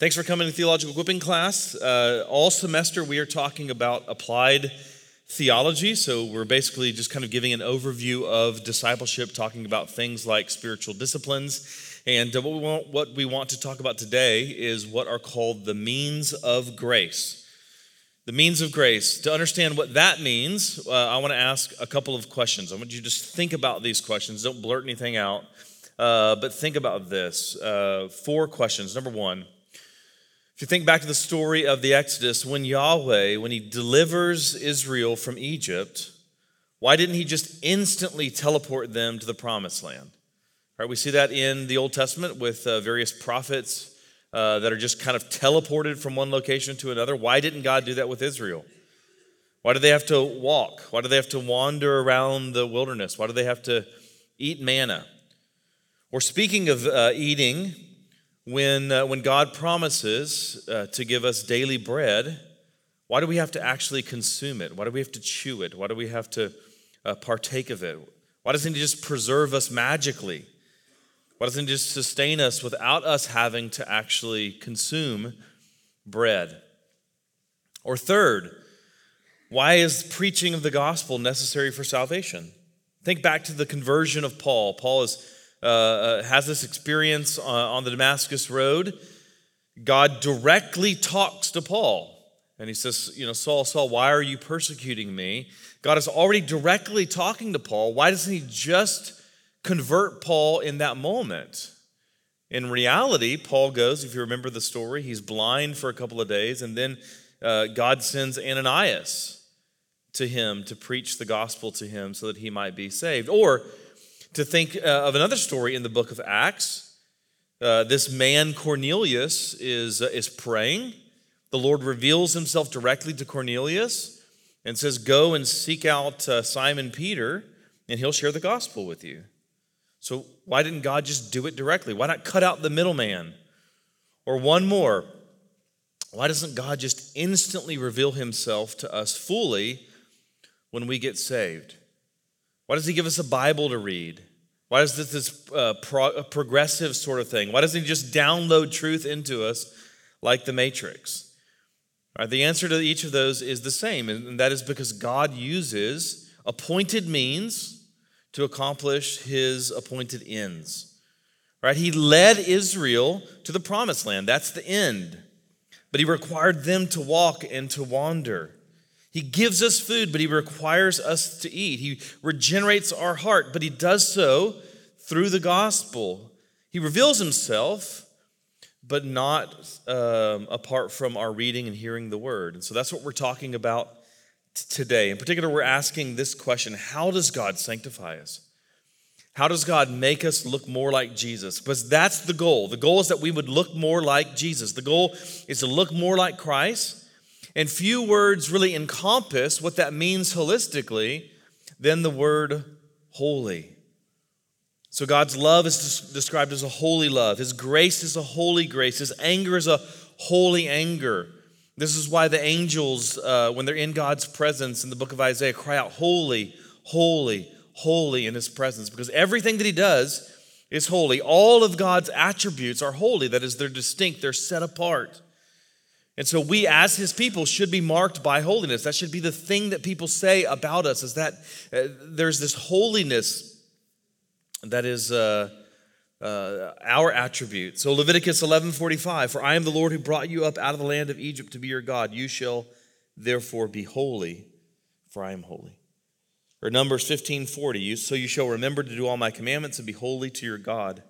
Thanks for coming to Theological Equipping class. Uh, all semester, we are talking about applied theology. So, we're basically just kind of giving an overview of discipleship, talking about things like spiritual disciplines. And uh, what, we want, what we want to talk about today is what are called the means of grace. The means of grace. To understand what that means, uh, I want to ask a couple of questions. I want you to just think about these questions. Don't blurt anything out, uh, but think about this. Uh, four questions. Number one, if you think back to the story of the Exodus, when Yahweh, when he delivers Israel from Egypt, why didn't he just instantly teleport them to the promised land? Right, we see that in the Old Testament with uh, various prophets uh, that are just kind of teleported from one location to another. Why didn't God do that with Israel? Why do they have to walk? Why do they have to wander around the wilderness? Why do they have to eat manna? Or speaking of uh, eating, when, uh, when God promises uh, to give us daily bread, why do we have to actually consume it? Why do we have to chew it? Why do we have to uh, partake of it? Why doesn't He just preserve us magically? Why doesn't He just sustain us without us having to actually consume bread? Or third, why is preaching of the gospel necessary for salvation? Think back to the conversion of Paul. Paul is uh, uh, has this experience on, on the Damascus Road. God directly talks to Paul. And he says, You know, Saul, Saul, why are you persecuting me? God is already directly talking to Paul. Why doesn't he just convert Paul in that moment? In reality, Paul goes, if you remember the story, he's blind for a couple of days, and then uh, God sends Ananias to him to preach the gospel to him so that he might be saved. Or to think uh, of another story in the book of Acts. Uh, this man, Cornelius, is, uh, is praying. The Lord reveals himself directly to Cornelius and says, Go and seek out uh, Simon Peter, and he'll share the gospel with you. So, why didn't God just do it directly? Why not cut out the middleman? Or one more, why doesn't God just instantly reveal himself to us fully when we get saved? Why does he give us a Bible to read? Why is this this uh, pro- progressive sort of thing? Why doesn't he just download truth into us like the Matrix? Right, the answer to each of those is the same, and that is because God uses appointed means to accomplish his appointed ends. Right? He led Israel to the promised land. That's the end. But he required them to walk and to wander. He gives us food, but He requires us to eat. He regenerates our heart, but He does so through the gospel. He reveals Himself, but not um, apart from our reading and hearing the word. And so that's what we're talking about t- today. In particular, we're asking this question How does God sanctify us? How does God make us look more like Jesus? Because that's the goal. The goal is that we would look more like Jesus. The goal is to look more like Christ and few words really encompass what that means holistically than the word holy. So God's love is described as a holy love. His grace is a holy grace. His anger is a holy anger. This is why the angels, uh, when they're in God's presence in the book of Isaiah, cry out, Holy, holy, holy in his presence, because everything that he does is holy. All of God's attributes are holy. That is, they're distinct, they're set apart. And so we as his people should be marked by holiness. That should be the thing that people say about us is that uh, there's this holiness that is uh, uh, our attribute. So Leviticus 11:45, for I am the Lord who brought you up out of the land of Egypt to be your God. You shall therefore be holy, for I am holy. Or Numbers 15:40, so you shall remember to do all my commandments and be holy to your God.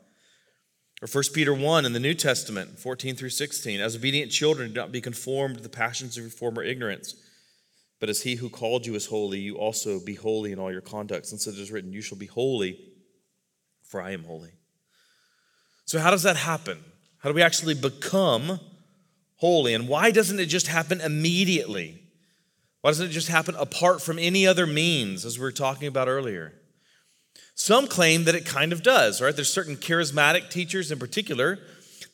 Or 1 Peter 1 in the New Testament, 14 through 16. As obedient children, do not be conformed to the passions of your former ignorance. But as he who called you is holy, you also be holy in all your conduct. Since it is written, You shall be holy, for I am holy. So, how does that happen? How do we actually become holy? And why doesn't it just happen immediately? Why doesn't it just happen apart from any other means, as we were talking about earlier? Some claim that it kind of does, right? There's certain charismatic teachers in particular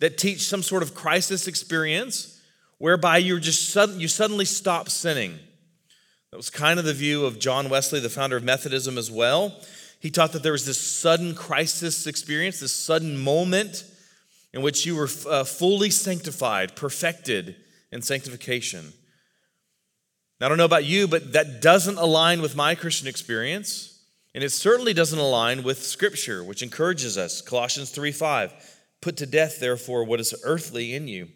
that teach some sort of crisis experience whereby you're just sudden, you suddenly stop sinning. That was kind of the view of John Wesley, the founder of Methodism, as well. He taught that there was this sudden crisis experience, this sudden moment in which you were uh, fully sanctified, perfected in sanctification. Now, I don't know about you, but that doesn't align with my Christian experience, and it certainly doesn't align with Scripture, which encourages us. Colossians 3 5. Put to death, therefore, what is earthly in you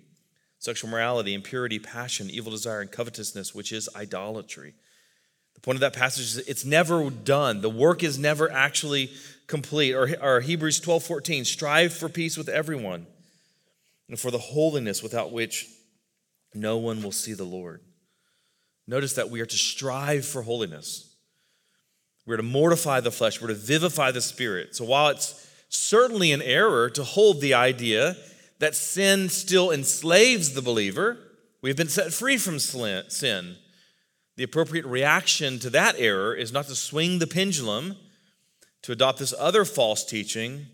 sexual morality, impurity, passion, evil desire, and covetousness, which is idolatry. The point of that passage is it's never done. The work is never actually complete. Or, or Hebrews 12 14, strive for peace with everyone and for the holiness without which no one will see the Lord. Notice that we are to strive for holiness. We're to mortify the flesh, we're to vivify the spirit. So while it's certainly an error to hold the idea that sin still enslaves the believer, we've been set free from sin. The appropriate reaction to that error is not to swing the pendulum to adopt this other false teaching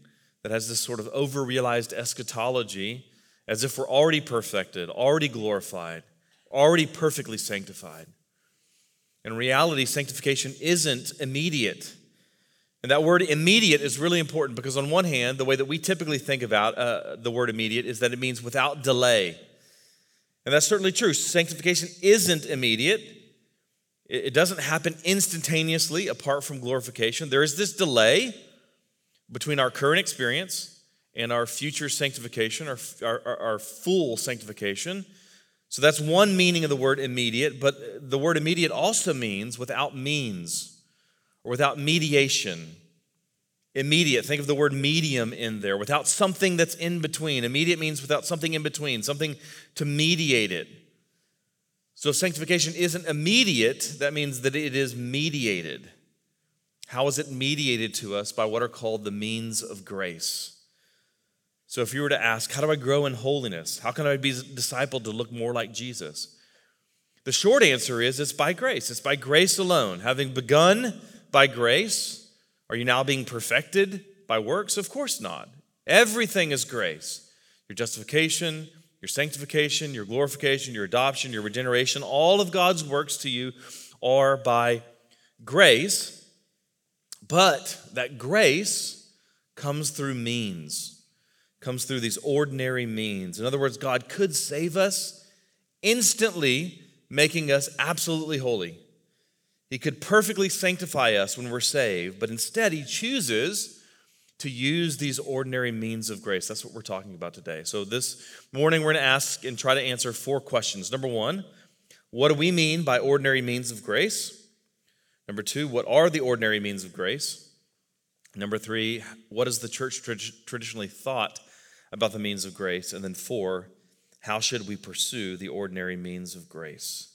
that has this sort of over-realized eschatology as if we're already perfected, already glorified, already perfectly sanctified. In reality, sanctification isn't immediate. And that word immediate is really important because, on one hand, the way that we typically think about uh, the word immediate is that it means without delay. And that's certainly true. Sanctification isn't immediate, it doesn't happen instantaneously apart from glorification. There is this delay between our current experience and our future sanctification, our, our, our full sanctification. So that's one meaning of the word immediate, but the word immediate also means without means or without mediation. Immediate, think of the word medium in there, without something that's in between. Immediate means without something in between, something to mediate it. So if sanctification isn't immediate, that means that it is mediated. How is it mediated to us? By what are called the means of grace. So, if you were to ask, how do I grow in holiness? How can I be discipled to look more like Jesus? The short answer is it's by grace. It's by grace alone. Having begun by grace, are you now being perfected by works? Of course not. Everything is grace. Your justification, your sanctification, your glorification, your adoption, your regeneration, all of God's works to you are by grace. But that grace comes through means comes through these ordinary means. In other words, God could save us instantly, making us absolutely holy. He could perfectly sanctify us when we're saved, but instead, He chooses to use these ordinary means of grace. That's what we're talking about today. So, this morning, we're going to ask and try to answer four questions. Number one, what do we mean by ordinary means of grace? Number two, what are the ordinary means of grace? Number three, what has the church traditionally thought about the means of grace. And then four, how should we pursue the ordinary means of grace?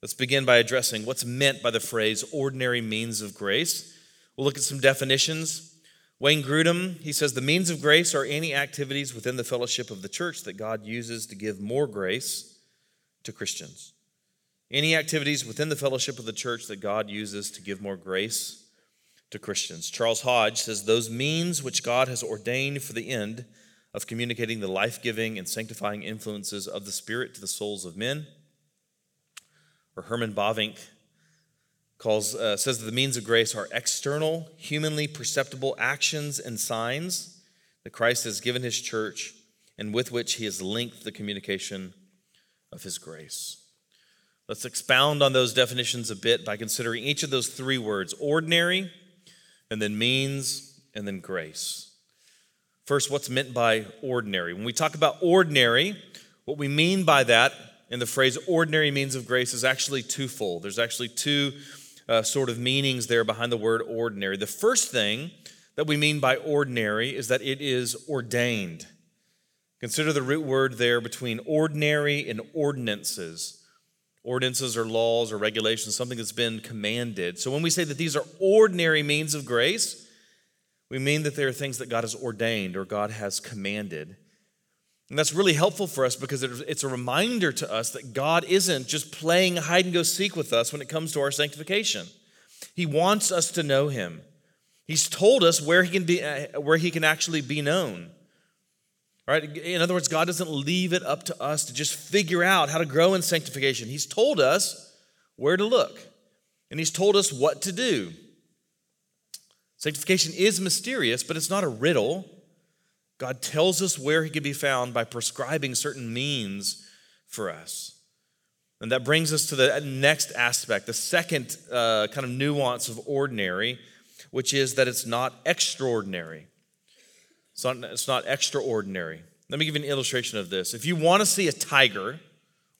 Let's begin by addressing what's meant by the phrase ordinary means of grace. We'll look at some definitions. Wayne Grudem, he says the means of grace are any activities within the fellowship of the church that God uses to give more grace to Christians. Any activities within the fellowship of the church that God uses to give more grace to Christians. Charles Hodge says those means which God has ordained for the end of communicating the life giving and sanctifying influences of the Spirit to the souls of men. Or Herman Bavinck calls, uh, says that the means of grace are external, humanly perceptible actions and signs that Christ has given his church and with which he has linked the communication of his grace. Let's expound on those definitions a bit by considering each of those three words ordinary, and then means, and then grace. First, what's meant by ordinary? When we talk about ordinary, what we mean by that in the phrase ordinary means of grace is actually twofold. There's actually two uh, sort of meanings there behind the word ordinary. The first thing that we mean by ordinary is that it is ordained. Consider the root word there between ordinary and ordinances. Ordinances are laws or regulations, something that's been commanded. So when we say that these are ordinary means of grace, we mean that there are things that God has ordained or God has commanded. And that's really helpful for us because it's a reminder to us that God isn't just playing hide and go seek with us when it comes to our sanctification. He wants us to know Him. He's told us where He can be, uh, where He can actually be known. Right? In other words, God doesn't leave it up to us to just figure out how to grow in sanctification. He's told us where to look, and He's told us what to do. Sanctification is mysterious, but it's not a riddle. God tells us where he can be found by prescribing certain means for us. And that brings us to the next aspect, the second uh, kind of nuance of ordinary, which is that it's not extraordinary. It's not, it's not extraordinary. Let me give you an illustration of this. If you want to see a tiger,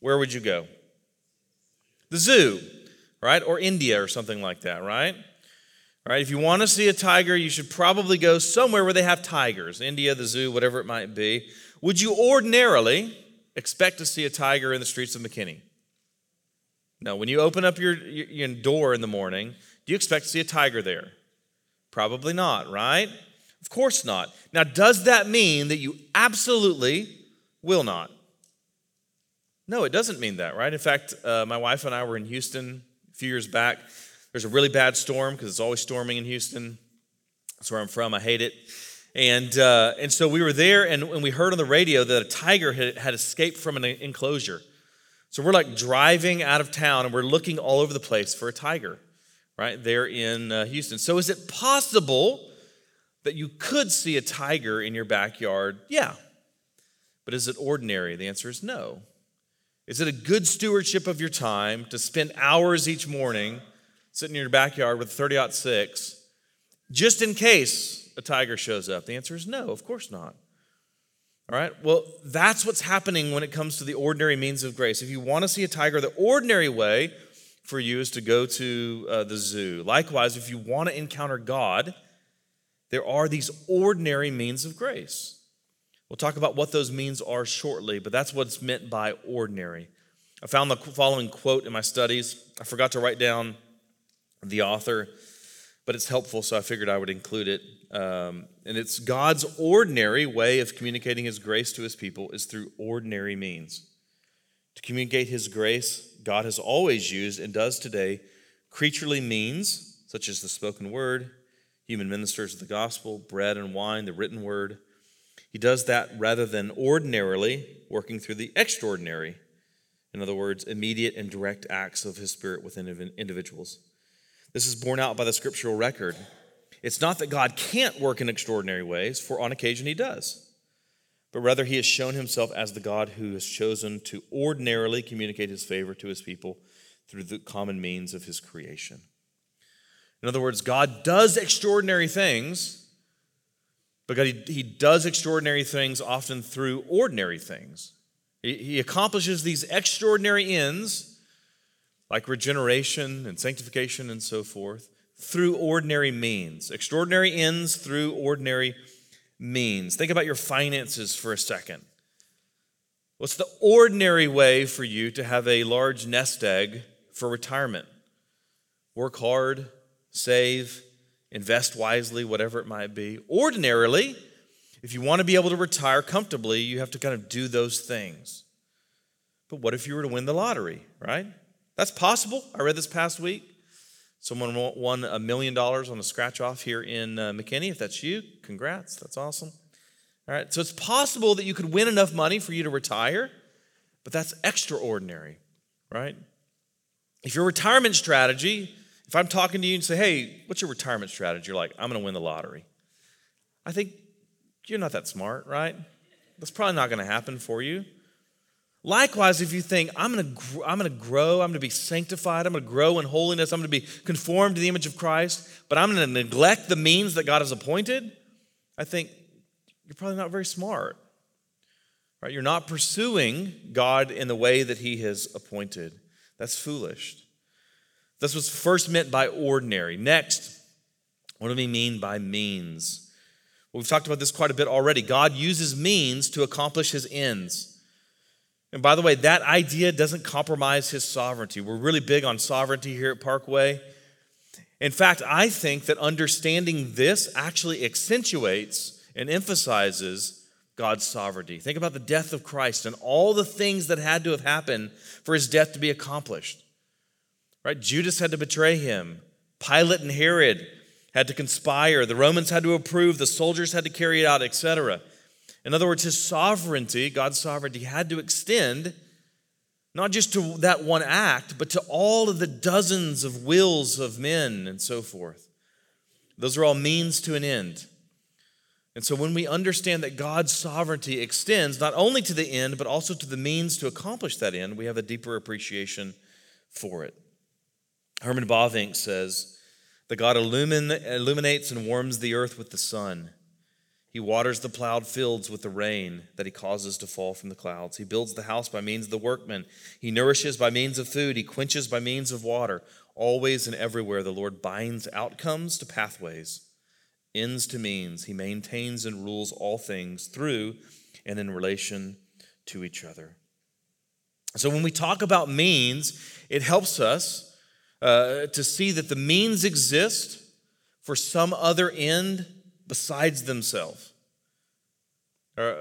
where would you go? The zoo, right? Or India or something like that, right? Right? If you want to see a tiger, you should probably go somewhere where they have tigers, India, the zoo, whatever it might be. Would you ordinarily expect to see a tiger in the streets of McKinney? No, when you open up your, your door in the morning, do you expect to see a tiger there? Probably not, right? Of course not. Now, does that mean that you absolutely will not? No, it doesn't mean that, right? In fact, uh, my wife and I were in Houston a few years back. There's a really bad storm because it's always storming in Houston. That's where I'm from. I hate it. And, uh, and so we were there, and, and we heard on the radio that a tiger had, had escaped from an enclosure. So we're like driving out of town, and we're looking all over the place for a tiger, right there in uh, Houston. So is it possible that you could see a tiger in your backyard? Yeah. But is it ordinary? The answer is no. Is it a good stewardship of your time to spend hours each morning sitting in your backyard with a 30 6 just in case a tiger shows up? The answer is no, of course not. All right, well, that's what's happening when it comes to the ordinary means of grace. If you want to see a tiger, the ordinary way for you is to go to uh, the zoo. Likewise, if you want to encounter God, there are these ordinary means of grace. We'll talk about what those means are shortly, but that's what's meant by ordinary. I found the following quote in my studies. I forgot to write down the author, but it's helpful, so I figured I would include it. Um, and it's God's ordinary way of communicating His grace to His people is through ordinary means. To communicate His grace, God has always used and does today creaturely means, such as the spoken word, human ministers of the gospel, bread and wine, the written word he does that rather than ordinarily working through the extraordinary. In other words, immediate and direct acts of his spirit within individuals. This is borne out by the scriptural record. It's not that God can't work in extraordinary ways, for on occasion he does, but rather he has shown himself as the God who has chosen to ordinarily communicate his favor to his people through the common means of his creation. In other words, God does extraordinary things because he, he does extraordinary things often through ordinary things. He, he accomplishes these extraordinary ends, like regeneration and sanctification and so forth, through ordinary means. Extraordinary ends through ordinary means. Think about your finances for a second. What's the ordinary way for you to have a large nest egg for retirement? Work hard, save, invest wisely, whatever it might be. Ordinarily, if you want to be able to retire comfortably, you have to kind of do those things. But what if you were to win the lottery, right? That's possible. I read this past week. Someone won a million dollars on a scratch off here in uh, McKinney. If that's you, congrats. That's awesome. All right, so it's possible that you could win enough money for you to retire, but that's extraordinary, right? If your retirement strategy if I'm talking to you and say, hey, what's your retirement strategy? You're like, I'm going to win the lottery. I think you're not that smart, right? That's probably not going to happen for you. Likewise, if you think, I'm going going to grow, I'm going to be sanctified, I'm going to grow in holiness, I'm going to be conformed to the image of Christ, but I'm going to neglect the means that God has appointed, I think you're probably not very smart. Right? You're not pursuing God in the way that He has appointed. That's foolish. This was first meant by ordinary. Next, what do we mean by means? Well, we've talked about this quite a bit already. God uses means to accomplish his ends. And by the way, that idea doesn't compromise his sovereignty. We're really big on sovereignty here at Parkway. In fact, I think that understanding this actually accentuates and emphasizes God's sovereignty. Think about the death of Christ and all the things that had to have happened for his death to be accomplished. Right? Judas had to betray him. Pilate and Herod had to conspire. The Romans had to approve. The soldiers had to carry it out, etc. In other words, his sovereignty, God's sovereignty, had to extend not just to that one act, but to all of the dozens of wills of men and so forth. Those are all means to an end. And so when we understand that God's sovereignty extends not only to the end, but also to the means to accomplish that end, we have a deeper appreciation for it. Herman Bavinck says that God illumin- illuminates and warms the earth with the sun. He waters the plowed fields with the rain that he causes to fall from the clouds. He builds the house by means of the workmen. He nourishes by means of food. He quenches by means of water. Always and everywhere, the Lord binds outcomes to pathways ends to means. He maintains and rules all things through and in relation to each other. So when we talk about means, it helps us uh, to see that the means exist for some other end besides themselves. Uh,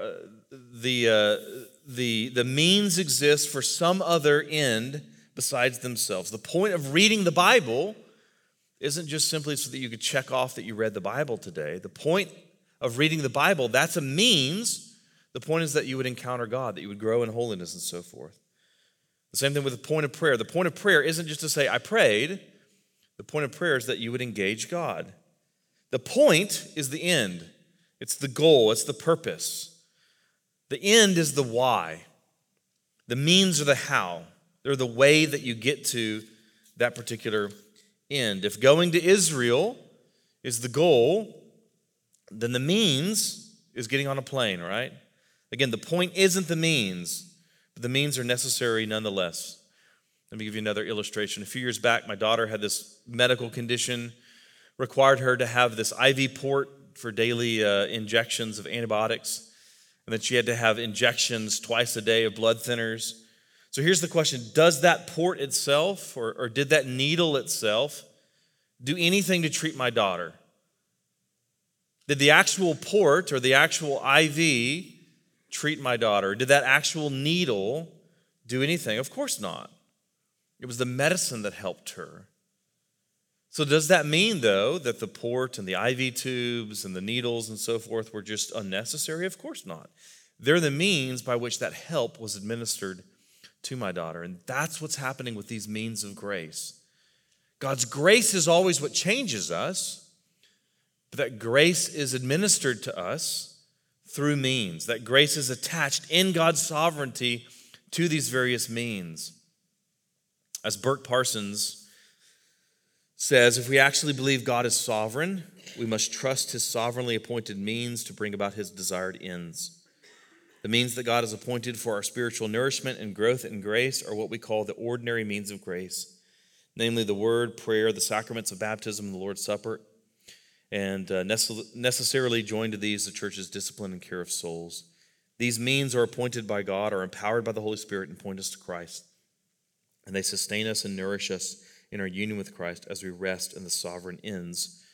the, uh, the, the means exist for some other end besides themselves. The point of reading the Bible isn't just simply so that you could check off that you read the Bible today. The point of reading the Bible, that's a means. The point is that you would encounter God, that you would grow in holiness and so forth. The same thing with the point of prayer. The point of prayer isn't just to say, I prayed. The point of prayer is that you would engage God. The point is the end, it's the goal, it's the purpose. The end is the why. The means are the how. They're the way that you get to that particular end. If going to Israel is the goal, then the means is getting on a plane, right? Again, the point isn't the means, but the means are necessary nonetheless. Let me give you another illustration. A few years back, my daughter had this medical condition, required her to have this IV port for daily uh, injections of antibiotics, and then she had to have injections twice a day of blood thinners. So here's the question Does that port itself, or, or did that needle itself, do anything to treat my daughter? Did the actual port or the actual IV treat my daughter? Did that actual needle do anything? Of course not. It was the medicine that helped her. So, does that mean, though, that the port and the IV tubes and the needles and so forth were just unnecessary? Of course not. They're the means by which that help was administered to my daughter. And that's what's happening with these means of grace. God's grace is always what changes us, but that grace is administered to us through means. That grace is attached in God's sovereignty to these various means. As Burk Parsons says, if we actually believe God is sovereign, we must trust his sovereignly appointed means to bring about his desired ends. The means that God has appointed for our spiritual nourishment and growth in grace are what we call the ordinary means of grace, namely the word, prayer, the sacraments of baptism, and the Lord's Supper. And uh, necessarily joined to these, the church's discipline and care of souls. These means are appointed by God, are empowered by the Holy Spirit, and point us to Christ. And they sustain us and nourish us in our union with Christ as we rest in the sovereign ends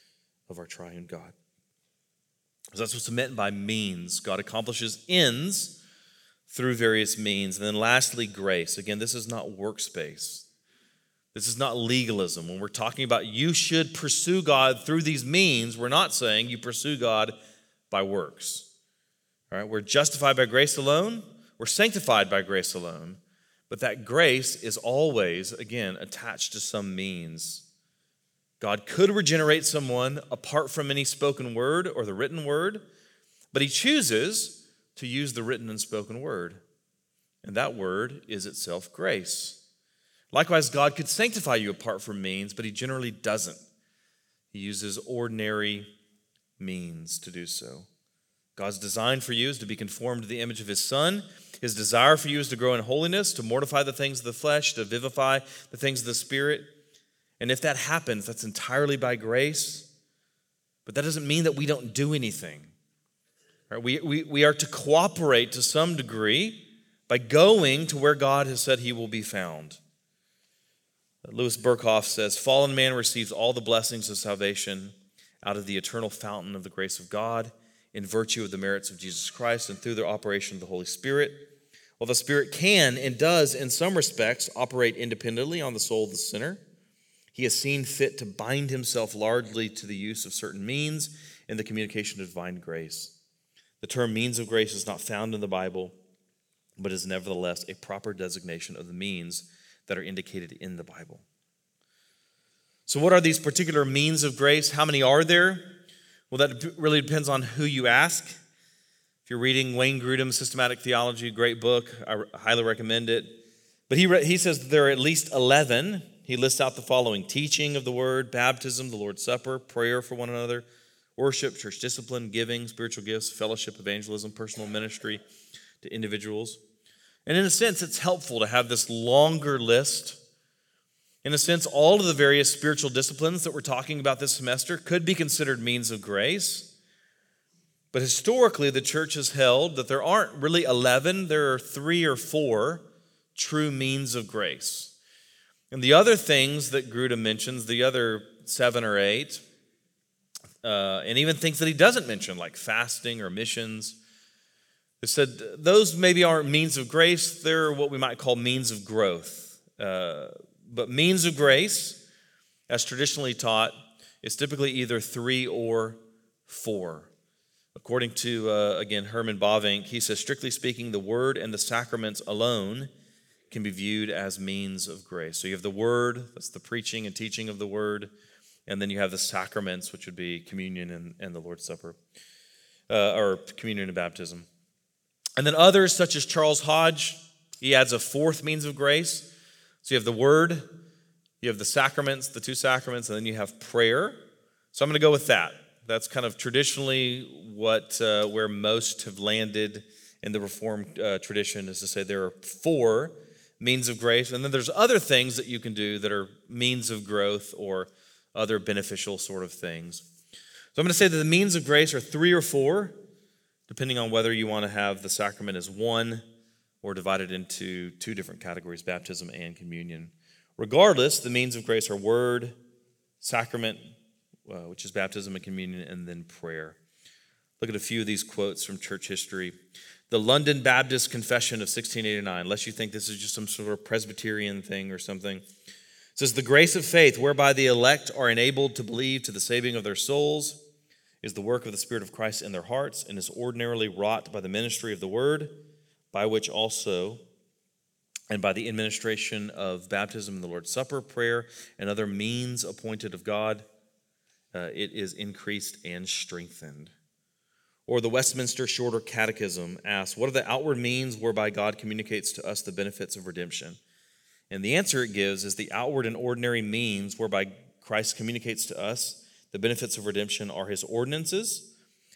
of our triune God. So that's what's meant by means. God accomplishes ends through various means. And then lastly, grace. Again, this is not works-based. This is not legalism. When we're talking about you should pursue God through these means, we're not saying you pursue God by works. All right, we're justified by grace alone, we're sanctified by grace alone, but that grace is always, again, attached to some means. God could regenerate someone apart from any spoken word or the written word, but he chooses to use the written and spoken word. And that word is itself grace. Likewise, God could sanctify you apart from means, but he generally doesn't. He uses ordinary means to do so. God's design for you is to be conformed to the image of his Son. His desire for you is to grow in holiness, to mortify the things of the flesh, to vivify the things of the Spirit. And if that happens, that's entirely by grace. But that doesn't mean that we don't do anything. Right? We, we, we are to cooperate to some degree by going to where God has said he will be found. Louis Berkhof says Fallen man receives all the blessings of salvation out of the eternal fountain of the grace of God in virtue of the merits of Jesus Christ and through the operation of the Holy Spirit. While the Spirit can and does, in some respects, operate independently on the soul of the sinner, he has seen fit to bind himself largely to the use of certain means in the communication of divine grace. The term means of grace is not found in the Bible, but is nevertheless a proper designation of the means that are indicated in the Bible. So, what are these particular means of grace? How many are there? Well, that really depends on who you ask. You're reading Wayne Grudem's Systematic Theology, great book, I highly recommend it. But he, he says there are at least 11. He lists out the following teaching of the word, baptism, the Lord's Supper, prayer for one another, worship, church discipline, giving, spiritual gifts, fellowship, evangelism, personal ministry to individuals. And in a sense, it's helpful to have this longer list. In a sense, all of the various spiritual disciplines that we're talking about this semester could be considered means of grace. But historically, the church has held that there aren't really 11, there are three or four true means of grace. And the other things that Grudem mentions, the other seven or eight, uh, and even things that he doesn't mention, like fasting or missions, it said those maybe aren't means of grace, they're what we might call means of growth. Uh, but means of grace, as traditionally taught, is typically either three or four. According to, uh, again, Herman Bavinck, he says, strictly speaking, the word and the sacraments alone can be viewed as means of grace. So you have the word, that's the preaching and teaching of the word, and then you have the sacraments, which would be communion and, and the Lord's Supper, uh, or communion and baptism. And then others, such as Charles Hodge, he adds a fourth means of grace. So you have the word, you have the sacraments, the two sacraments, and then you have prayer. So I'm going to go with that. That's kind of traditionally what uh, where most have landed in the Reformed uh, tradition is to say there are four means of grace, and then there's other things that you can do that are means of growth or other beneficial sort of things. So I'm going to say that the means of grace are three or four depending on whether you want to have the sacrament as one or divided into two different categories baptism and communion. Regardless, the means of grace are word, sacrament, uh, which is baptism and communion, and then prayer. Look at a few of these quotes from church history. The London Baptist Confession of 1689, unless you think this is just some sort of Presbyterian thing or something, says, The grace of faith whereby the elect are enabled to believe to the saving of their souls is the work of the Spirit of Christ in their hearts and is ordinarily wrought by the ministry of the word, by which also, and by the administration of baptism and the Lord's Supper, prayer, and other means appointed of God, uh, it is increased and strengthened. Or the Westminster Shorter Catechism asks, What are the outward means whereby God communicates to us the benefits of redemption? And the answer it gives is the outward and ordinary means whereby Christ communicates to us the benefits of redemption are his ordinances,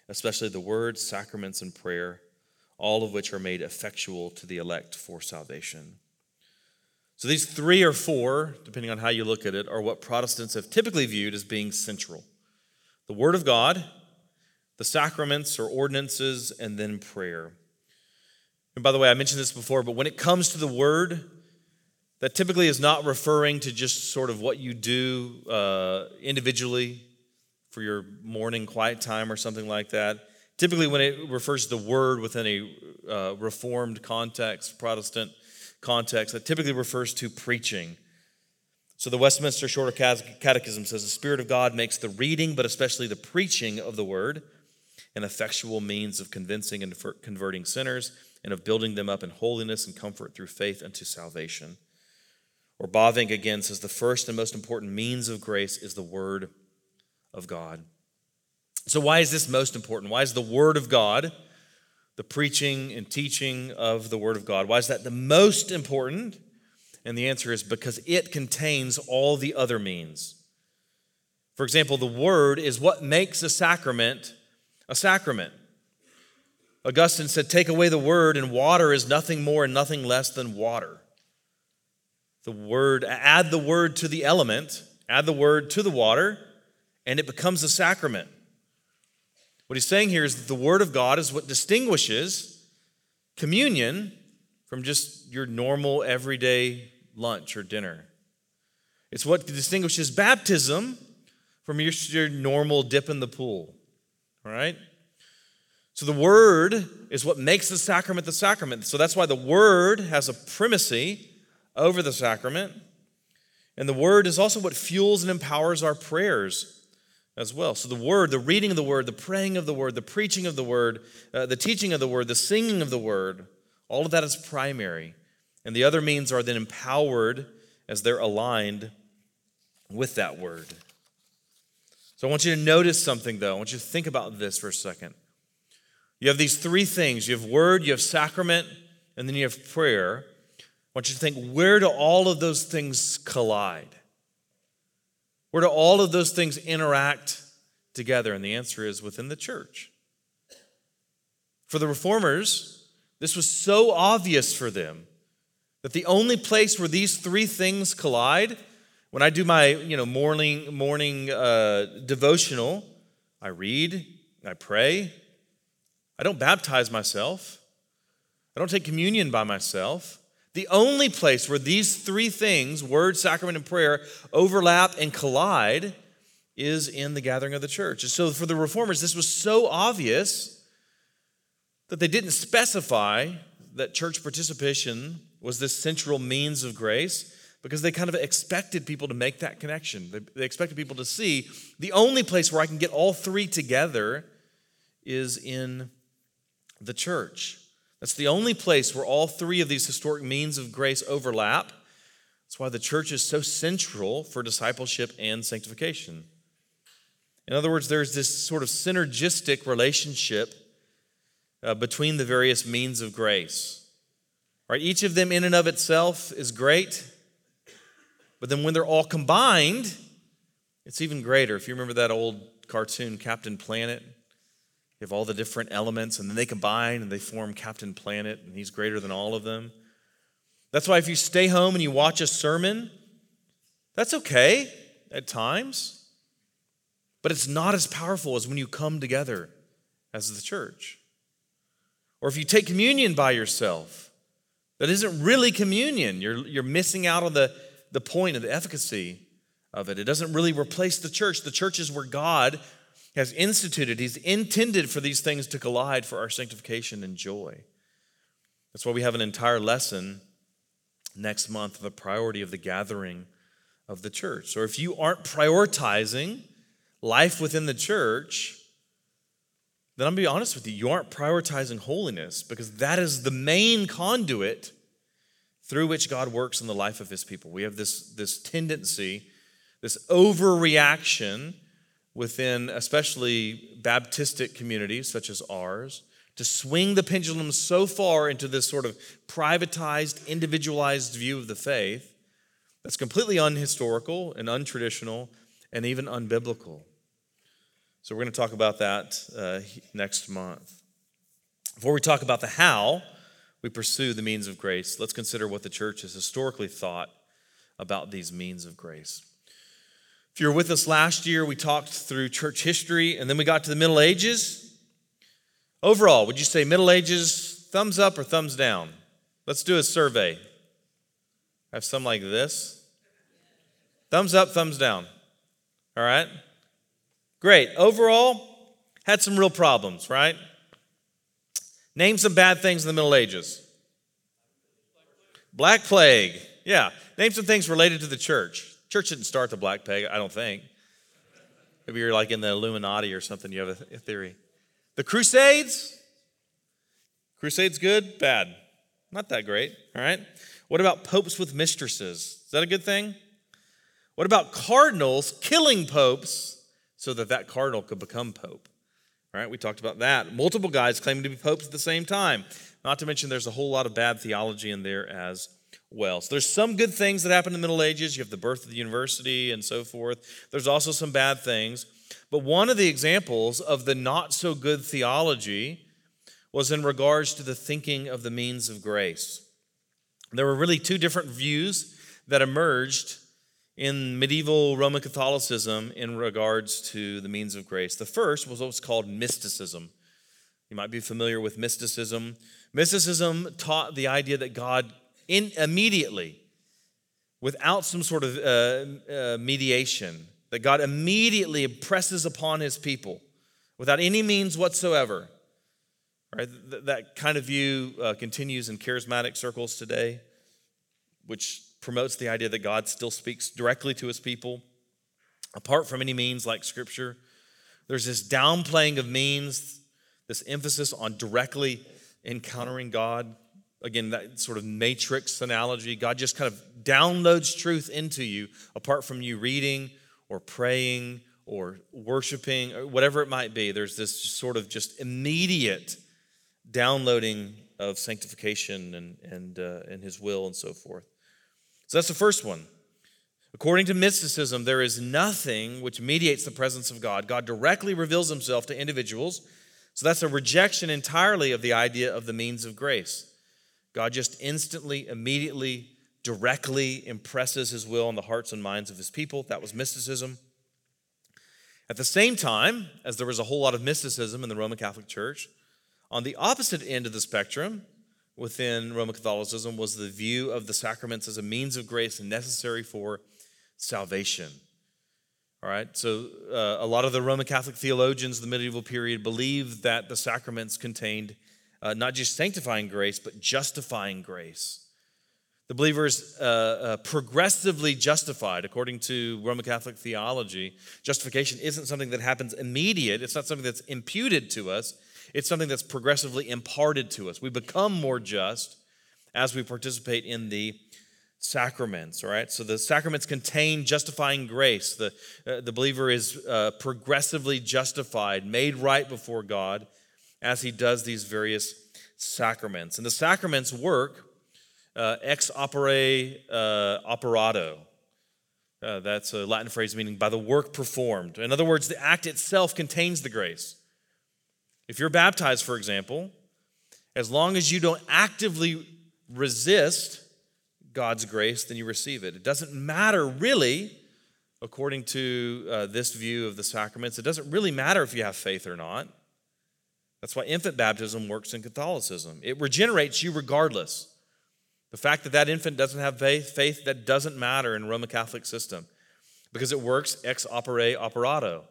especially the word, sacraments, and prayer, all of which are made effectual to the elect for salvation. So these three or four, depending on how you look at it, are what Protestants have typically viewed as being central the Word of God, the sacraments or ordinances, and then prayer. And by the way, I mentioned this before, but when it comes to the Word, that typically is not referring to just sort of what you do uh, individually for your morning quiet time or something like that. Typically, when it refers to the word within a uh, reformed context, Protestant context, that typically refers to preaching. So the Westminster Shorter Catechism says the Spirit of God makes the reading, but especially the preaching of the word, an effectual means of convincing and converting sinners and of building them up in holiness and comfort through faith unto salvation. Or Bavinck again says the first and most important means of grace is the word of God. So, why is this most important? Why is the Word of God, the preaching and teaching of the Word of God, why is that the most important? And the answer is because it contains all the other means. For example, the Word is what makes a sacrament a sacrament. Augustine said, Take away the Word, and water is nothing more and nothing less than water. The Word, add the Word to the element, add the Word to the water, and it becomes a sacrament. What he's saying here is that the Word of God is what distinguishes communion from just your normal everyday lunch or dinner. It's what distinguishes baptism from your, your normal dip in the pool. All right? So the Word is what makes the sacrament the sacrament. So that's why the Word has a primacy over the sacrament. And the Word is also what fuels and empowers our prayers as well. So, the word, the reading of the word, the praying of the word, the preaching of the word, uh, the teaching of the word, the singing of the word, all of that is primary. And the other means are then empowered as they're aligned with that word. So I want you to notice something, though. I want you to think about this for a second. You have these three things you have word, you have sacrament, and then you have prayer. I want you to think where do all of those things collide? Where do all of those things interact together? And the answer is within the church. For the reformers, this was so obvious for them that the only place where these three things collide, when I do my you know morning morning uh, devotional, I read, I pray. I don't baptize myself. I don't take communion by myself. The only place where these three things, word, sacrament, and prayer, overlap and collide is in the gathering of the church. And so for the reformers, this was so obvious that they didn't specify that church participation was this central means of grace because they kind of expected people to make that connection. They expected people to see the only place where I can get all three together is in the church. That's the only place where all three of these historic means of grace overlap. That's why the church is so central for discipleship and sanctification. In other words, there's this sort of synergistic relationship uh, between the various means of grace. Right? Each of them, in and of itself, is great, but then when they're all combined, it's even greater. If you remember that old cartoon, Captain Planet, you have all the different elements, and then they combine and they form Captain Planet, and he's greater than all of them. That's why if you stay home and you watch a sermon, that's okay at times, but it's not as powerful as when you come together as the church. Or if you take communion by yourself, that isn't really communion. You're, you're missing out on the, the point of the efficacy of it. It doesn't really replace the church. The church is where God has instituted, He's intended for these things to collide for our sanctification and joy. That's why we have an entire lesson next month of the priority of the gathering of the church. So if you aren't prioritizing life within the church, then I'm gonna be honest with you, you aren't prioritizing holiness because that is the main conduit through which God works in the life of his people. We have this, this tendency, this overreaction within especially Baptistic communities such as ours to swing the pendulum so far into this sort of privatized, individualized view of the faith that's completely unhistorical and untraditional and even unbiblical. So, we're going to talk about that uh, next month. Before we talk about the how we pursue the means of grace, let's consider what the church has historically thought about these means of grace. If you were with us last year, we talked through church history and then we got to the Middle Ages. Overall, would you say Middle Ages, thumbs up or thumbs down? Let's do a survey. I have some like this. Thumbs up, thumbs down. All right? Great. Overall, had some real problems, right? Name some bad things in the Middle Ages. Black Plague. Yeah. Name some things related to the church. Church didn't start the Black Plague, I don't think. Maybe you're like in the Illuminati or something, you have a, theory. The Crusades? Crusades good? Bad. Not that great, all right? What about popes with mistresses? Is that a good thing? What about cardinals killing popes so that that cardinal could become pope? All right, we talked about that. Multiple guys claiming to be popes at the same time. Not to mention, there's a whole lot of bad theology in there as well. So there's some good things that happen in the Middle Ages. You have the birth of the university and so forth. There's also some bad things. But one of the examples of the not so good theology was in regards to the thinking of the means of grace. There were really two different views that emerged in medieval Roman Catholicism in regards to the means of grace. The first was what's called mysticism. You might be familiar with mysticism. Mysticism taught the idea that God in, immediately, without some sort of uh, uh, mediation, that God immediately impresses upon his people without any means whatsoever. Right? That kind of view uh, continues in charismatic circles today, which promotes the idea that God still speaks directly to his people, apart from any means like Scripture. There's this downplaying of means, this emphasis on directly encountering God again, that sort of matrix analogy, God just kind of downloads truth into you apart from you reading or praying or worshiping, or whatever it might be. There's this sort of just immediate downloading of sanctification and, and, uh, and his will and so forth. So that's the first one. According to mysticism, there is nothing which mediates the presence of God. God directly reveals himself to individuals. So that's a rejection entirely of the idea of the means of grace. God just instantly, immediately, directly impresses his will on the hearts and minds of his people. That was mysticism. At the same time, as there was a whole lot of mysticism in the Roman Catholic Church, on the opposite end of the spectrum within Roman Catholicism was the view of the sacraments as a means of grace and necessary for salvation. All right, so uh, a lot of the Roman Catholic theologians of the medieval period believed that the sacraments contained uh, not just sanctifying grace, but justifying grace. The believer is uh, uh, progressively justified according to Roman Catholic theology. Justification isn't something that happens immediate, it's not something that's imputed to us, it's something that's progressively imparted to us. We become more just as we participate in the sacraments, all right? So the sacraments contain justifying grace. The, uh, the believer is uh, progressively justified, made right before God as he does these various sacraments. And the sacraments work uh, ex opere uh, operato. Uh, that's a Latin phrase meaning by the work performed. In other words, the act itself contains the grace. If you're baptized, for example, as long as you don't actively resist God's grace, then you receive it. It doesn't matter really, according to uh, this view of the sacraments, it doesn't really matter if you have faith or not. That's why infant baptism works in Catholicism. It regenerates you regardless. The fact that that infant doesn't have faith, faith that doesn't matter in Roman Catholic system because it works ex opere operato.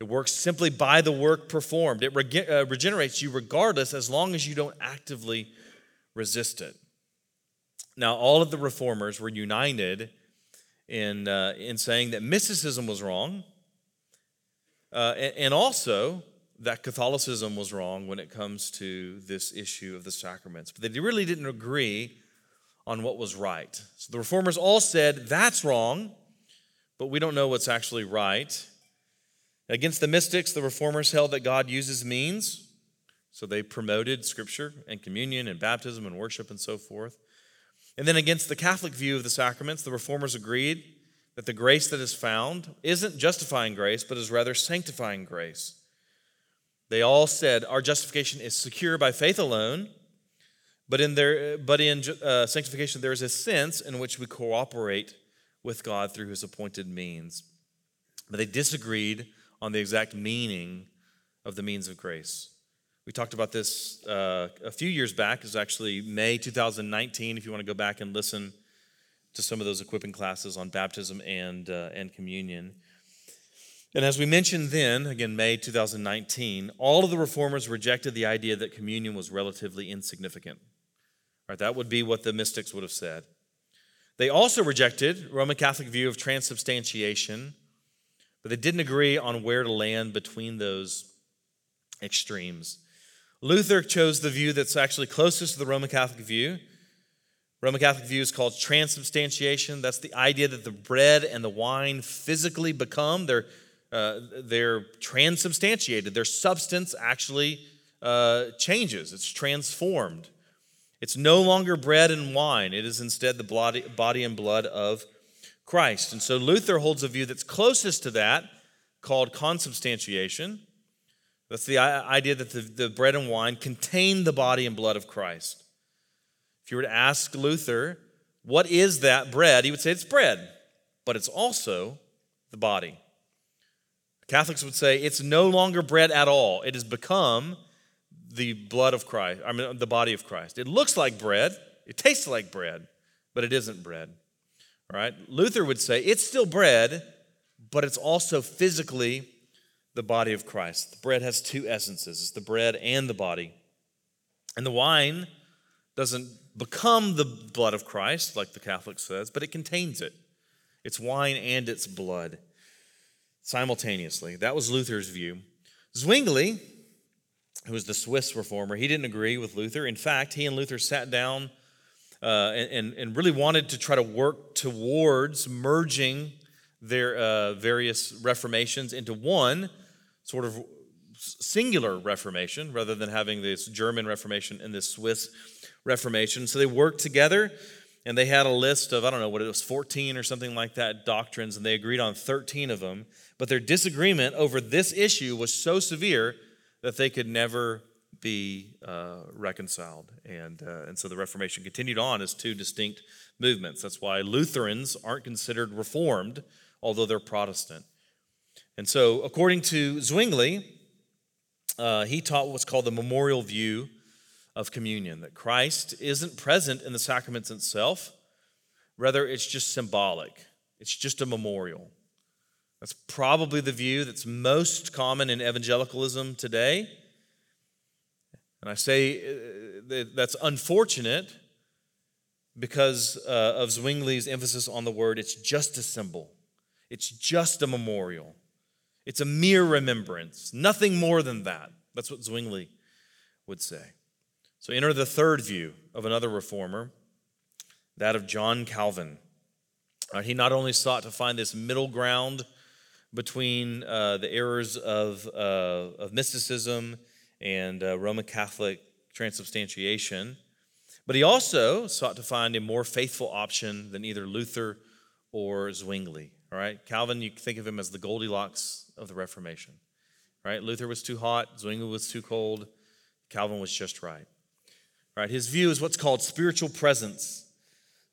It works simply by the work performed. It rege- uh, regenerates you regardless as long as you don't actively resist it. Now, all of the reformers were united in, uh, in saying that mysticism was wrong uh, and, and also that Catholicism was wrong when it comes to this issue of the sacraments. But they really didn't agree on what was right. So the reformers all said, that's wrong, but we don't know what's actually right. Against the mystics, the reformers held that God uses means. So they promoted scripture and communion and baptism and worship and so forth. And then against the Catholic view of the sacraments, the reformers agreed that the grace that is found isn't justifying grace, but is rather sanctifying grace. They all said our justification is secure by faith alone, but in, their, but in uh, sanctification there is a sense in which we cooperate with God through his appointed means. But they disagreed on the exact meaning of the means of grace. We talked about this uh, a few years back. It was actually May 2019, if you want to go back and listen to some of those equipping classes on baptism and, uh, and communion. And as we mentioned then, again, May 2019, all of the reformers rejected the idea that communion was relatively insignificant. Right, that would be what the mystics would have said. They also rejected Roman Catholic view of transubstantiation but they didn't agree on where to land between those extremes. Luther chose the view that's actually closest to the Roman Catholic view. Roman Catholic view is called transubstantiation. That's the idea that the bread and the wine physically become, they're, uh, they're transubstantiated. Their substance actually uh, changes, it's transformed. It's no longer bread and wine, it is instead the body, body and blood of Christ. And so Luther holds a view that's closest to that, called consubstantiation. That's the idea that the, the bread and wine contain the body and blood of Christ. If you were to ask Luther, what is that bread? He would say it's bread, but it's also the body. Catholics would say it's no longer bread at all. It has become the blood of Christ, I mean, the body of Christ. It looks like bread, it tastes like bread, but it isn't bread. All right? Luther would say it's still bread, but it's also physically the body of Christ. The bread has two essences it's the bread and the body. And the wine doesn't become the blood of Christ, like the Catholic says, but it contains it. It's wine and it's blood simultaneously. That was Luther's view. Zwingli, who was the Swiss reformer, he didn't agree with Luther. In fact, he and Luther sat down uh, and, and really wanted to try to work towards merging their uh, various reformations into one sort of singular Reformation rather than having this German Reformation and this Swiss Reformation. So they worked together and they had a list of, I don't know what it was, 14 or something like that doctrines, and they agreed on 13 of them. But their disagreement over this issue was so severe that they could never be uh, reconciled. And, uh, and so the Reformation continued on as two distinct movements. That's why Lutherans aren't considered Reformed, although they're Protestant. And so, according to Zwingli, uh, he taught what's called the memorial view of communion that Christ isn't present in the sacraments itself, rather, it's just symbolic, it's just a memorial. That's probably the view that's most common in evangelicalism today. And I say uh, that's unfortunate because uh, of Zwingli's emphasis on the word, it's just a symbol, it's just a memorial, it's a mere remembrance, nothing more than that. That's what Zwingli would say. So enter the third view of another reformer, that of John Calvin. He not only sought to find this middle ground between uh, the errors of, uh, of mysticism and uh, Roman Catholic transubstantiation, but he also sought to find a more faithful option than either Luther or Zwingli. All right, Calvin, you think of him as the Goldilocks of the Reformation. Right, Luther was too hot, Zwingli was too cold, Calvin was just right. Right, his view is what's called spiritual presence.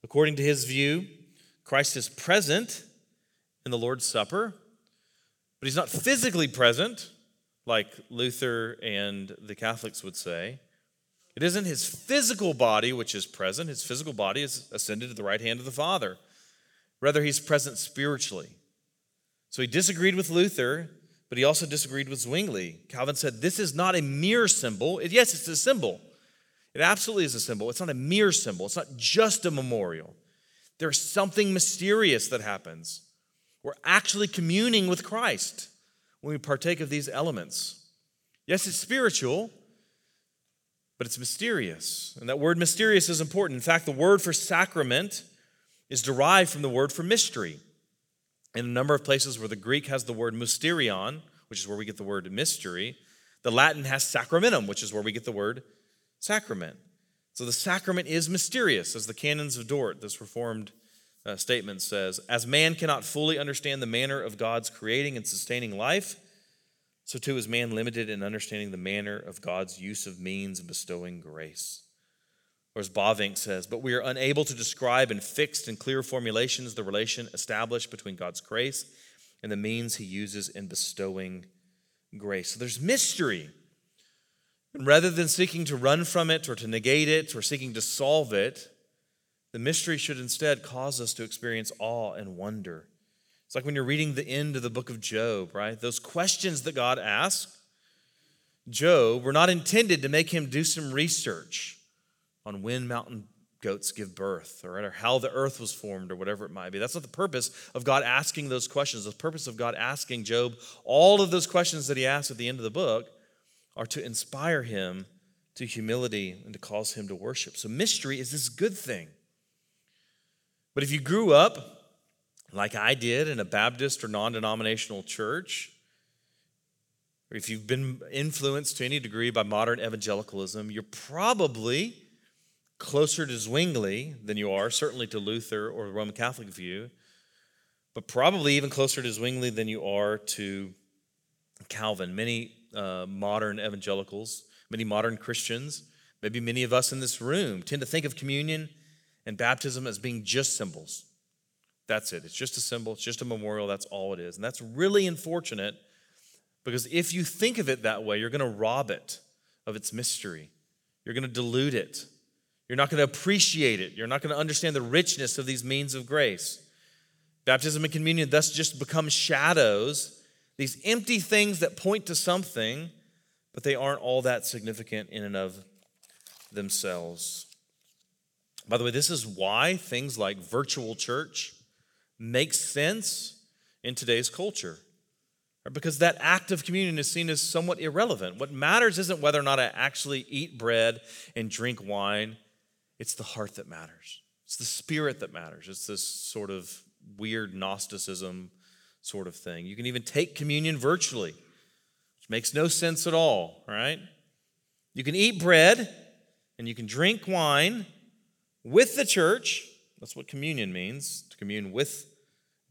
According to his view, Christ is present in the Lord's Supper, but he's not physically present like Luther and the Catholics would say. It isn't his physical body which is present, his physical body is ascended to the right hand of the Father. Rather, he's present spiritually. So he disagreed with Luther, but he also disagreed with Zwingli. Calvin said, This is not a mere symbol. Yes, it's a symbol. It absolutely is a symbol. It's not a mere symbol, it's not just a memorial. There's something mysterious that happens. We're actually communing with Christ when we partake of these elements. Yes, it's spiritual, but it's mysterious. And that word mysterious is important. In fact, the word for sacrament is derived from the word for mystery. In a number of places where the Greek has the word mysterion, which is where we get the word mystery, the Latin has sacramentum, which is where we get the word sacrament. So the sacrament is mysterious, as the canons of Dort, this Reformed uh, statement says, as man cannot fully understand the manner of God's creating and sustaining life, so too is man limited in understanding the manner of God's use of means and bestowing grace. Or as Bavinck says, but we are unable to describe in fixed and clear formulations the relation established between God's grace and the means he uses in bestowing grace. So there's mystery. And rather than seeking to run from it or to negate it or seeking to solve it, the mystery should instead cause us to experience awe and wonder. It's like when you're reading the end of the book of Job, right? Those questions that God asks Job were not intended to make him do some research on when mountain goats give birth or, how the earth was formed or whatever it might be. That's not the purpose of God asking those questions. The purpose of God asking Job all of those questions that he asks at the end of the book are to inspire him to humility and to cause him to worship. So mystery is this good thing. But if you grew up like I did in a Baptist or non denominational church, or if you've been influenced to any degree by modern evangelicalism, you're probably closer to Zwingli than you are, certainly to Luther or the Roman Catholic view, but probably even closer to Zwingli than you are to Calvin. Many uh, modern evangelicals, many modern Christians, maybe many of us in this room tend to think of communion and baptism as being just symbols. That's it. It's just a symbol, it's just a memorial, that's all it is. And that's really unfortunate because if you think of it that way, you're going to rob it of its mystery. You're going to dilute it. You're not going to appreciate it. You're not going to understand the richness of these means of grace. Baptism and communion thus just become shadows, these empty things that point to something, but they aren't all that significant in and of themselves. By the way, this is why things like virtual church make sense in today's culture. Because that act of communion is seen as somewhat irrelevant. What matters isn't whether or not I actually eat bread and drink wine, it's the heart that matters. It's the spirit that matters. It's this sort of weird Gnosticism sort of thing. You can even take communion virtually, which makes no sense at all, right? You can eat bread and you can drink wine with the church. That's what communion means to commune with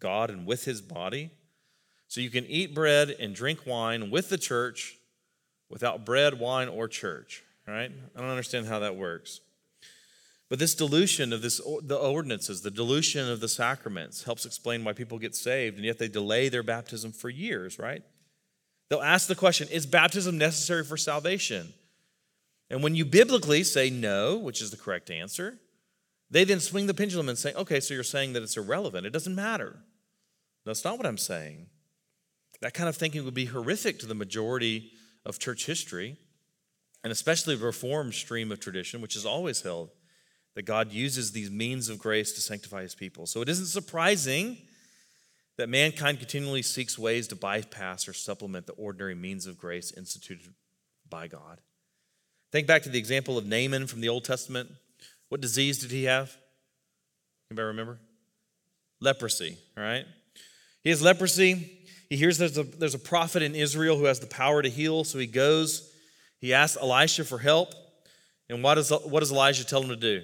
God and with his body. So you can eat bread and drink wine with the church without bread, wine, or church, right? I don't understand how that works. But this dilution of this, the ordinances, the dilution of the sacraments helps explain why people get saved and yet they delay their baptism for years, right? They'll ask the question Is baptism necessary for salvation? And when you biblically say no, which is the correct answer, they then swing the pendulum and say, Okay, so you're saying that it's irrelevant. It doesn't matter. That's not what I'm saying. That kind of thinking would be horrific to the majority of church history, and especially the Reformed stream of tradition, which has always held that God uses these means of grace to sanctify his people. So it isn't surprising that mankind continually seeks ways to bypass or supplement the ordinary means of grace instituted by God. Think back to the example of Naaman from the Old Testament. What disease did he have? Anybody remember? Leprosy, right? He has leprosy. He hears there's a, there's a prophet in Israel who has the power to heal, so he goes. He asks Elisha for help. And what does, what does Elijah tell him to do?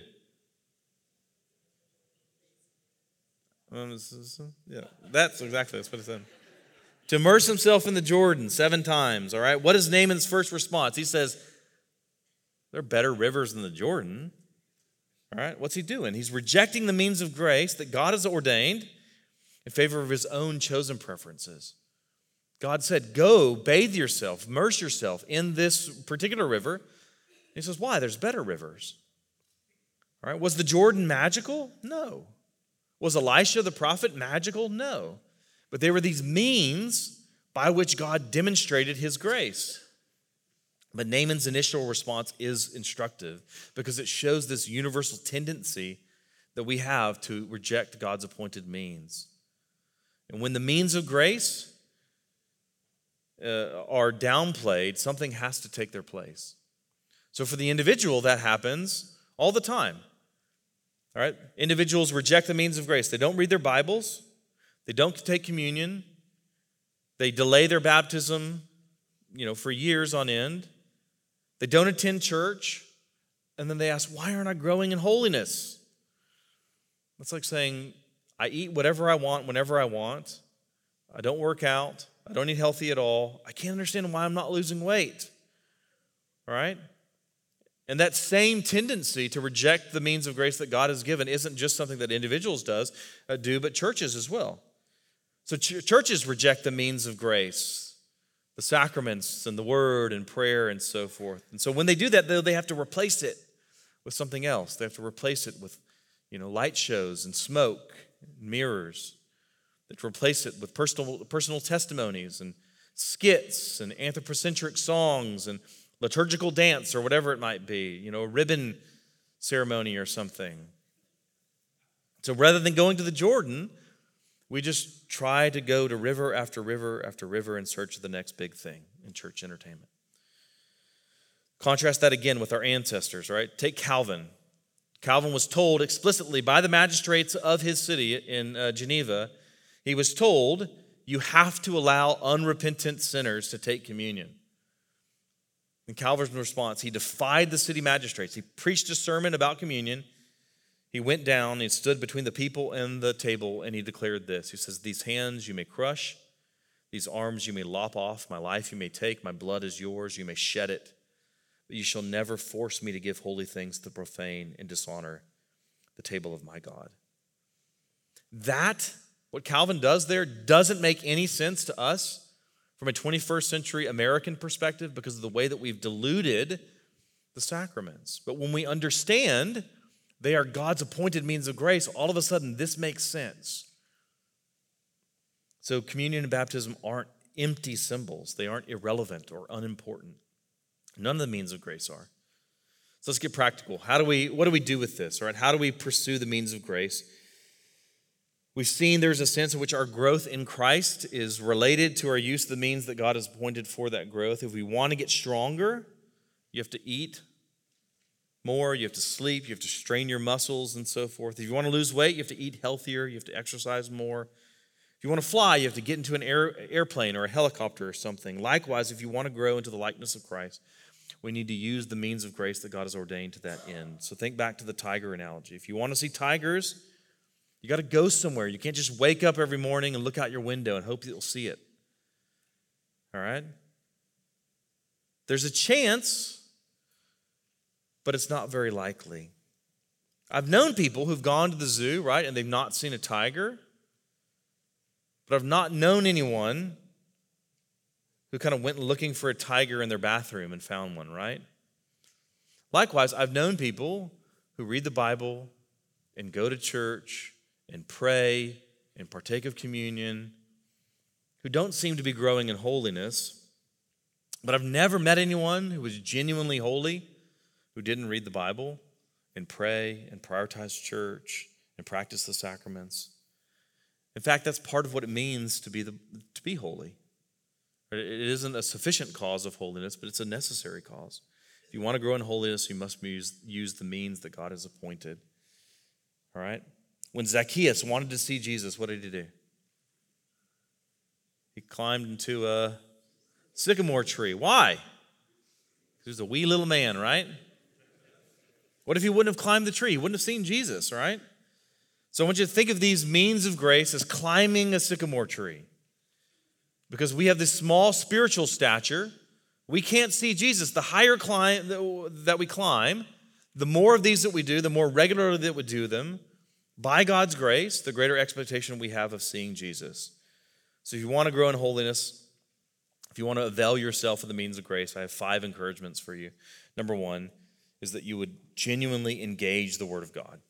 Yeah, that's exactly that's what it said. To immerse himself in the Jordan seven times. All right. What is Naaman's first response? He says, "There are better rivers than the Jordan." All right. What's he doing? He's rejecting the means of grace that God has ordained in favor of his own chosen preferences. God said, "Go bathe yourself, immerse yourself in this particular river." He says, "Why? There's better rivers." All right. Was the Jordan magical? No. Was Elisha the prophet magical? No. But they were these means by which God demonstrated his grace. But Naaman's initial response is instructive because it shows this universal tendency that we have to reject God's appointed means. And when the means of grace uh, are downplayed, something has to take their place. So for the individual, that happens all the time. All right? Individuals reject the means of grace. They don't read their Bibles, they don't take communion, they delay their baptism, you know, for years on end. They don't attend church, and then they ask, "Why aren't I growing in holiness?" That's like saying, "I eat whatever I want whenever I want. I don't work out. I don't eat healthy at all. I can't understand why I'm not losing weight." All right? And that same tendency to reject the means of grace that God has given isn't just something that individuals does uh, do, but churches as well. So ch- churches reject the means of grace, the sacraments and the word and prayer and so forth. And so when they do that, though, they have to replace it with something else. They have to replace it with, you know, light shows and smoke, and mirrors. They replace it with personal personal testimonies and skits and anthropocentric songs and liturgical dance or whatever it might be, you know, a ribbon ceremony or something. So rather than going to the Jordan, we just try to go to river after river after river in search of the next big thing in church entertainment. Contrast that again with our ancestors, right? Take Calvin. Calvin was told explicitly by the magistrates of his city in uh, Geneva, he was told, you have to allow unrepentant sinners to take communion. In Calvin's response, he defied the city magistrates. He preached a sermon about communion. He went down and stood between the people and the table, and he declared this. He says, These hands you may crush, these arms you may lop off, my life you may take, my blood is yours, you may shed it, but you shall never force me to give holy things to profane and dishonor the table of my God. That, what Calvin does there, doesn't make any sense to us from a 21st century American perspective because of the way that we've diluted the sacraments. But when we understand they are God's appointed means of grace, all of a sudden this makes sense. So, communion and baptism aren't empty symbols, they aren't irrelevant or unimportant. None of the means of grace are. So let's get practical. How do we, what do we do with this? All right, how do we pursue the means of grace? We've seen there's a sense in which our growth in Christ is related to our use of the means that God has appointed for that growth. If we want to get stronger, you have to eat more, you have to sleep, you have to strain your muscles and so forth. If you want to lose weight, you have to eat healthier, you have to exercise more. If you want to fly, you have to get into an air, airplane or a helicopter or something. Likewise, if you want to grow into the likeness of Christ, we need to use the means of grace that God has ordained to that end. So think back to the tiger analogy. If you want to see tigers, you got to go somewhere. You can't just wake up every morning and look out your window and hope that you'll see it. All right? There's a chance, but it's not very likely. I've known people who've gone to the zoo, right, and they've not seen a tiger, but I've not known anyone who kind of went looking for a tiger in their bathroom and found one, right? Likewise, I've known people who read the Bible and go to church and pray and partake of communion who don't seem to be growing in holiness. But I've never met anyone who was genuinely holy who didn't read the Bible and pray and prioritize church and practice the sacraments. In fact, that's part of what it means to be, the, to be holy. It isn't a sufficient cause of holiness, but it's a necessary cause. If you want to grow in holiness, you must use, use the means that God has appointed. All right? When Zacchaeus wanted to see Jesus, what did he do? He climbed into a sycamore tree. Why? He was a wee little man, right? What if he wouldn't have climbed the tree? He wouldn't have seen Jesus, right? So I want you to think of these means of grace as climbing a sycamore tree because we have this small spiritual stature. We can't see Jesus. The higher climb that we climb, the more of these that we do, the more regularly that we do them, by God's grace, the greater expectation we have of seeing Jesus. So if you want to grow in holiness, if you want to avail yourself of the means of grace, I have five encouragements for you. Number one is that you would genuinely engage the Word of God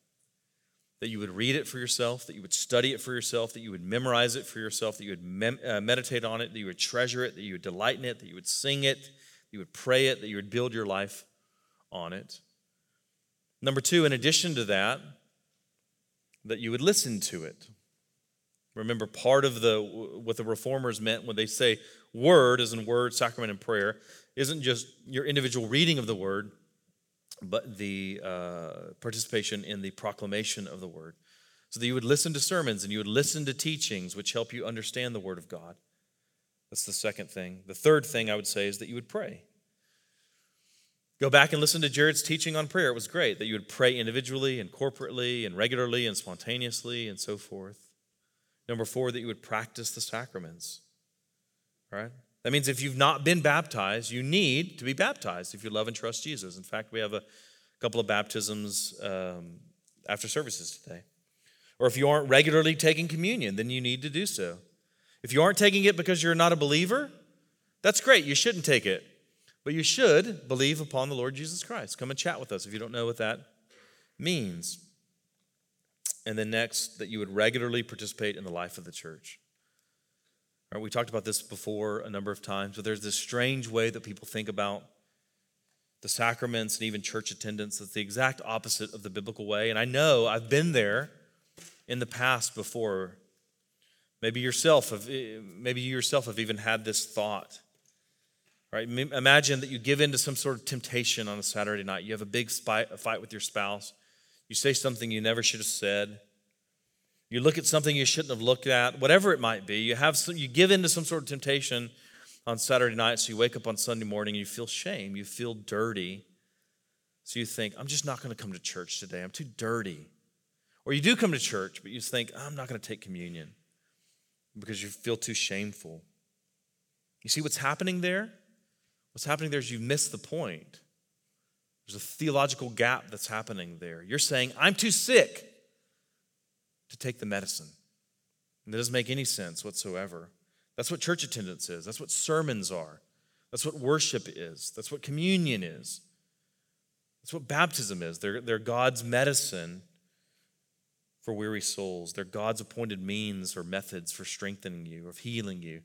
that you would read it for yourself, that you would study it for yourself, that you would memorize it for yourself, that you would mem- uh, meditate on it, that you would treasure it, that you would delight in it, that you would sing it, that you would pray it, that you would build your life on it. Number two, in addition to that, that you would listen to it. Remember, part of the what the reformers meant when they say word, as in word, sacrament, and prayer, isn't just your individual reading of the word, but the uh, participation in the proclamation of the word. So that you would listen to sermons and you would listen to teachings which help you understand the word of God. That's the second thing. The third thing I would say is that you would pray. Go back and listen to Jared's teaching on prayer. It was great that you would pray individually and corporately and regularly and spontaneously and so forth. Number four, that you would practice the sacraments. Right? That means if you've not been baptized, you need to be baptized if you love and trust Jesus. In fact, we have a couple of baptisms um, after services today. Or if you aren't regularly taking communion, then you need to do so. If you aren't taking it because you're not a believer, that's great. You shouldn't take it. But you should believe upon the Lord Jesus Christ. Come and chat with us if you don't know what that means. And then next, that you would regularly participate in the life of the church. Right, we talked about this before a number of times, but there's this strange way that people think about the sacraments and even church attendance that's the exact opposite of the biblical way. And I know I've been there in the past before. Maybe yourself have, eh, maybe you yourself have even had this thought. Right? Imagine that you give in to some sort of temptation on a Saturday night. You have a big fight with your spouse. You say something you never should have said. You look at something you shouldn't have looked at, whatever it might be. You have some, you give into some sort of temptation on Saturday night, so you wake up on Sunday morning and you feel shame, you feel dirty. So you think, I'm just not going to come to church today. I'm too dirty. Or you do come to church, but you think, I'm not going to take communion because you feel too shameful. You see what's happening there? What's happening there is you've missed the point. There's a theological gap that's happening there. You're saying, I'm too sick to take the medicine. And that doesn't make any sense whatsoever. That's what church attendance is. That's what sermons are. That's what worship is. That's what communion is. That's what baptism is. They're, they're God's medicine for weary souls. They're God's appointed means or methods for strengthening you, of healing you.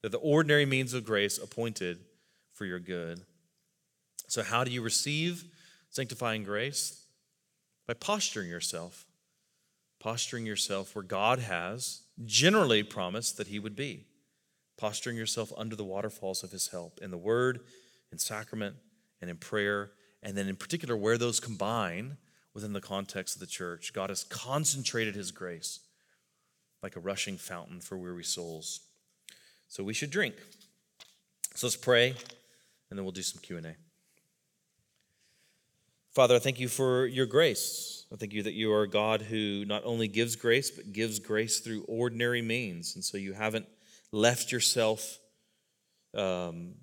They're the ordinary means of grace appointed for your good. So, how do you receive sanctifying grace? By posturing yourself posturing yourself where God has generally promised that He would be, posturing yourself under the waterfalls of His help in the Word, in sacrament, and in prayer, and then in particular where those combine within the context of the church. God has concentrated his grace like a rushing fountain for weary souls. So we should drink. So let's pray, and then we'll do some Q&A. Father, I thank you for your grace. I thank you that you are a God who not only gives grace, but gives grace through ordinary means. And so you haven't left yourself um,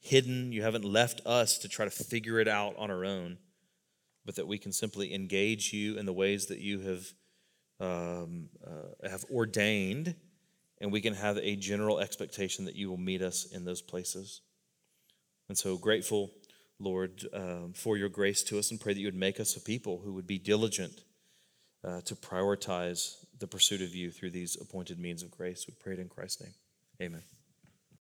hidden. You haven't left us to try to figure it out on our own, but that we can simply engage you in the ways that you have um, uh, have ordained, and we can have a general expectation that you will meet us in those places. And so grateful, Lord, um, for your grace to us, and pray that you would make us a people who would be diligent uh, to prioritize the pursuit of you through these appointed means of grace. We pray it in Christ's name. Amen.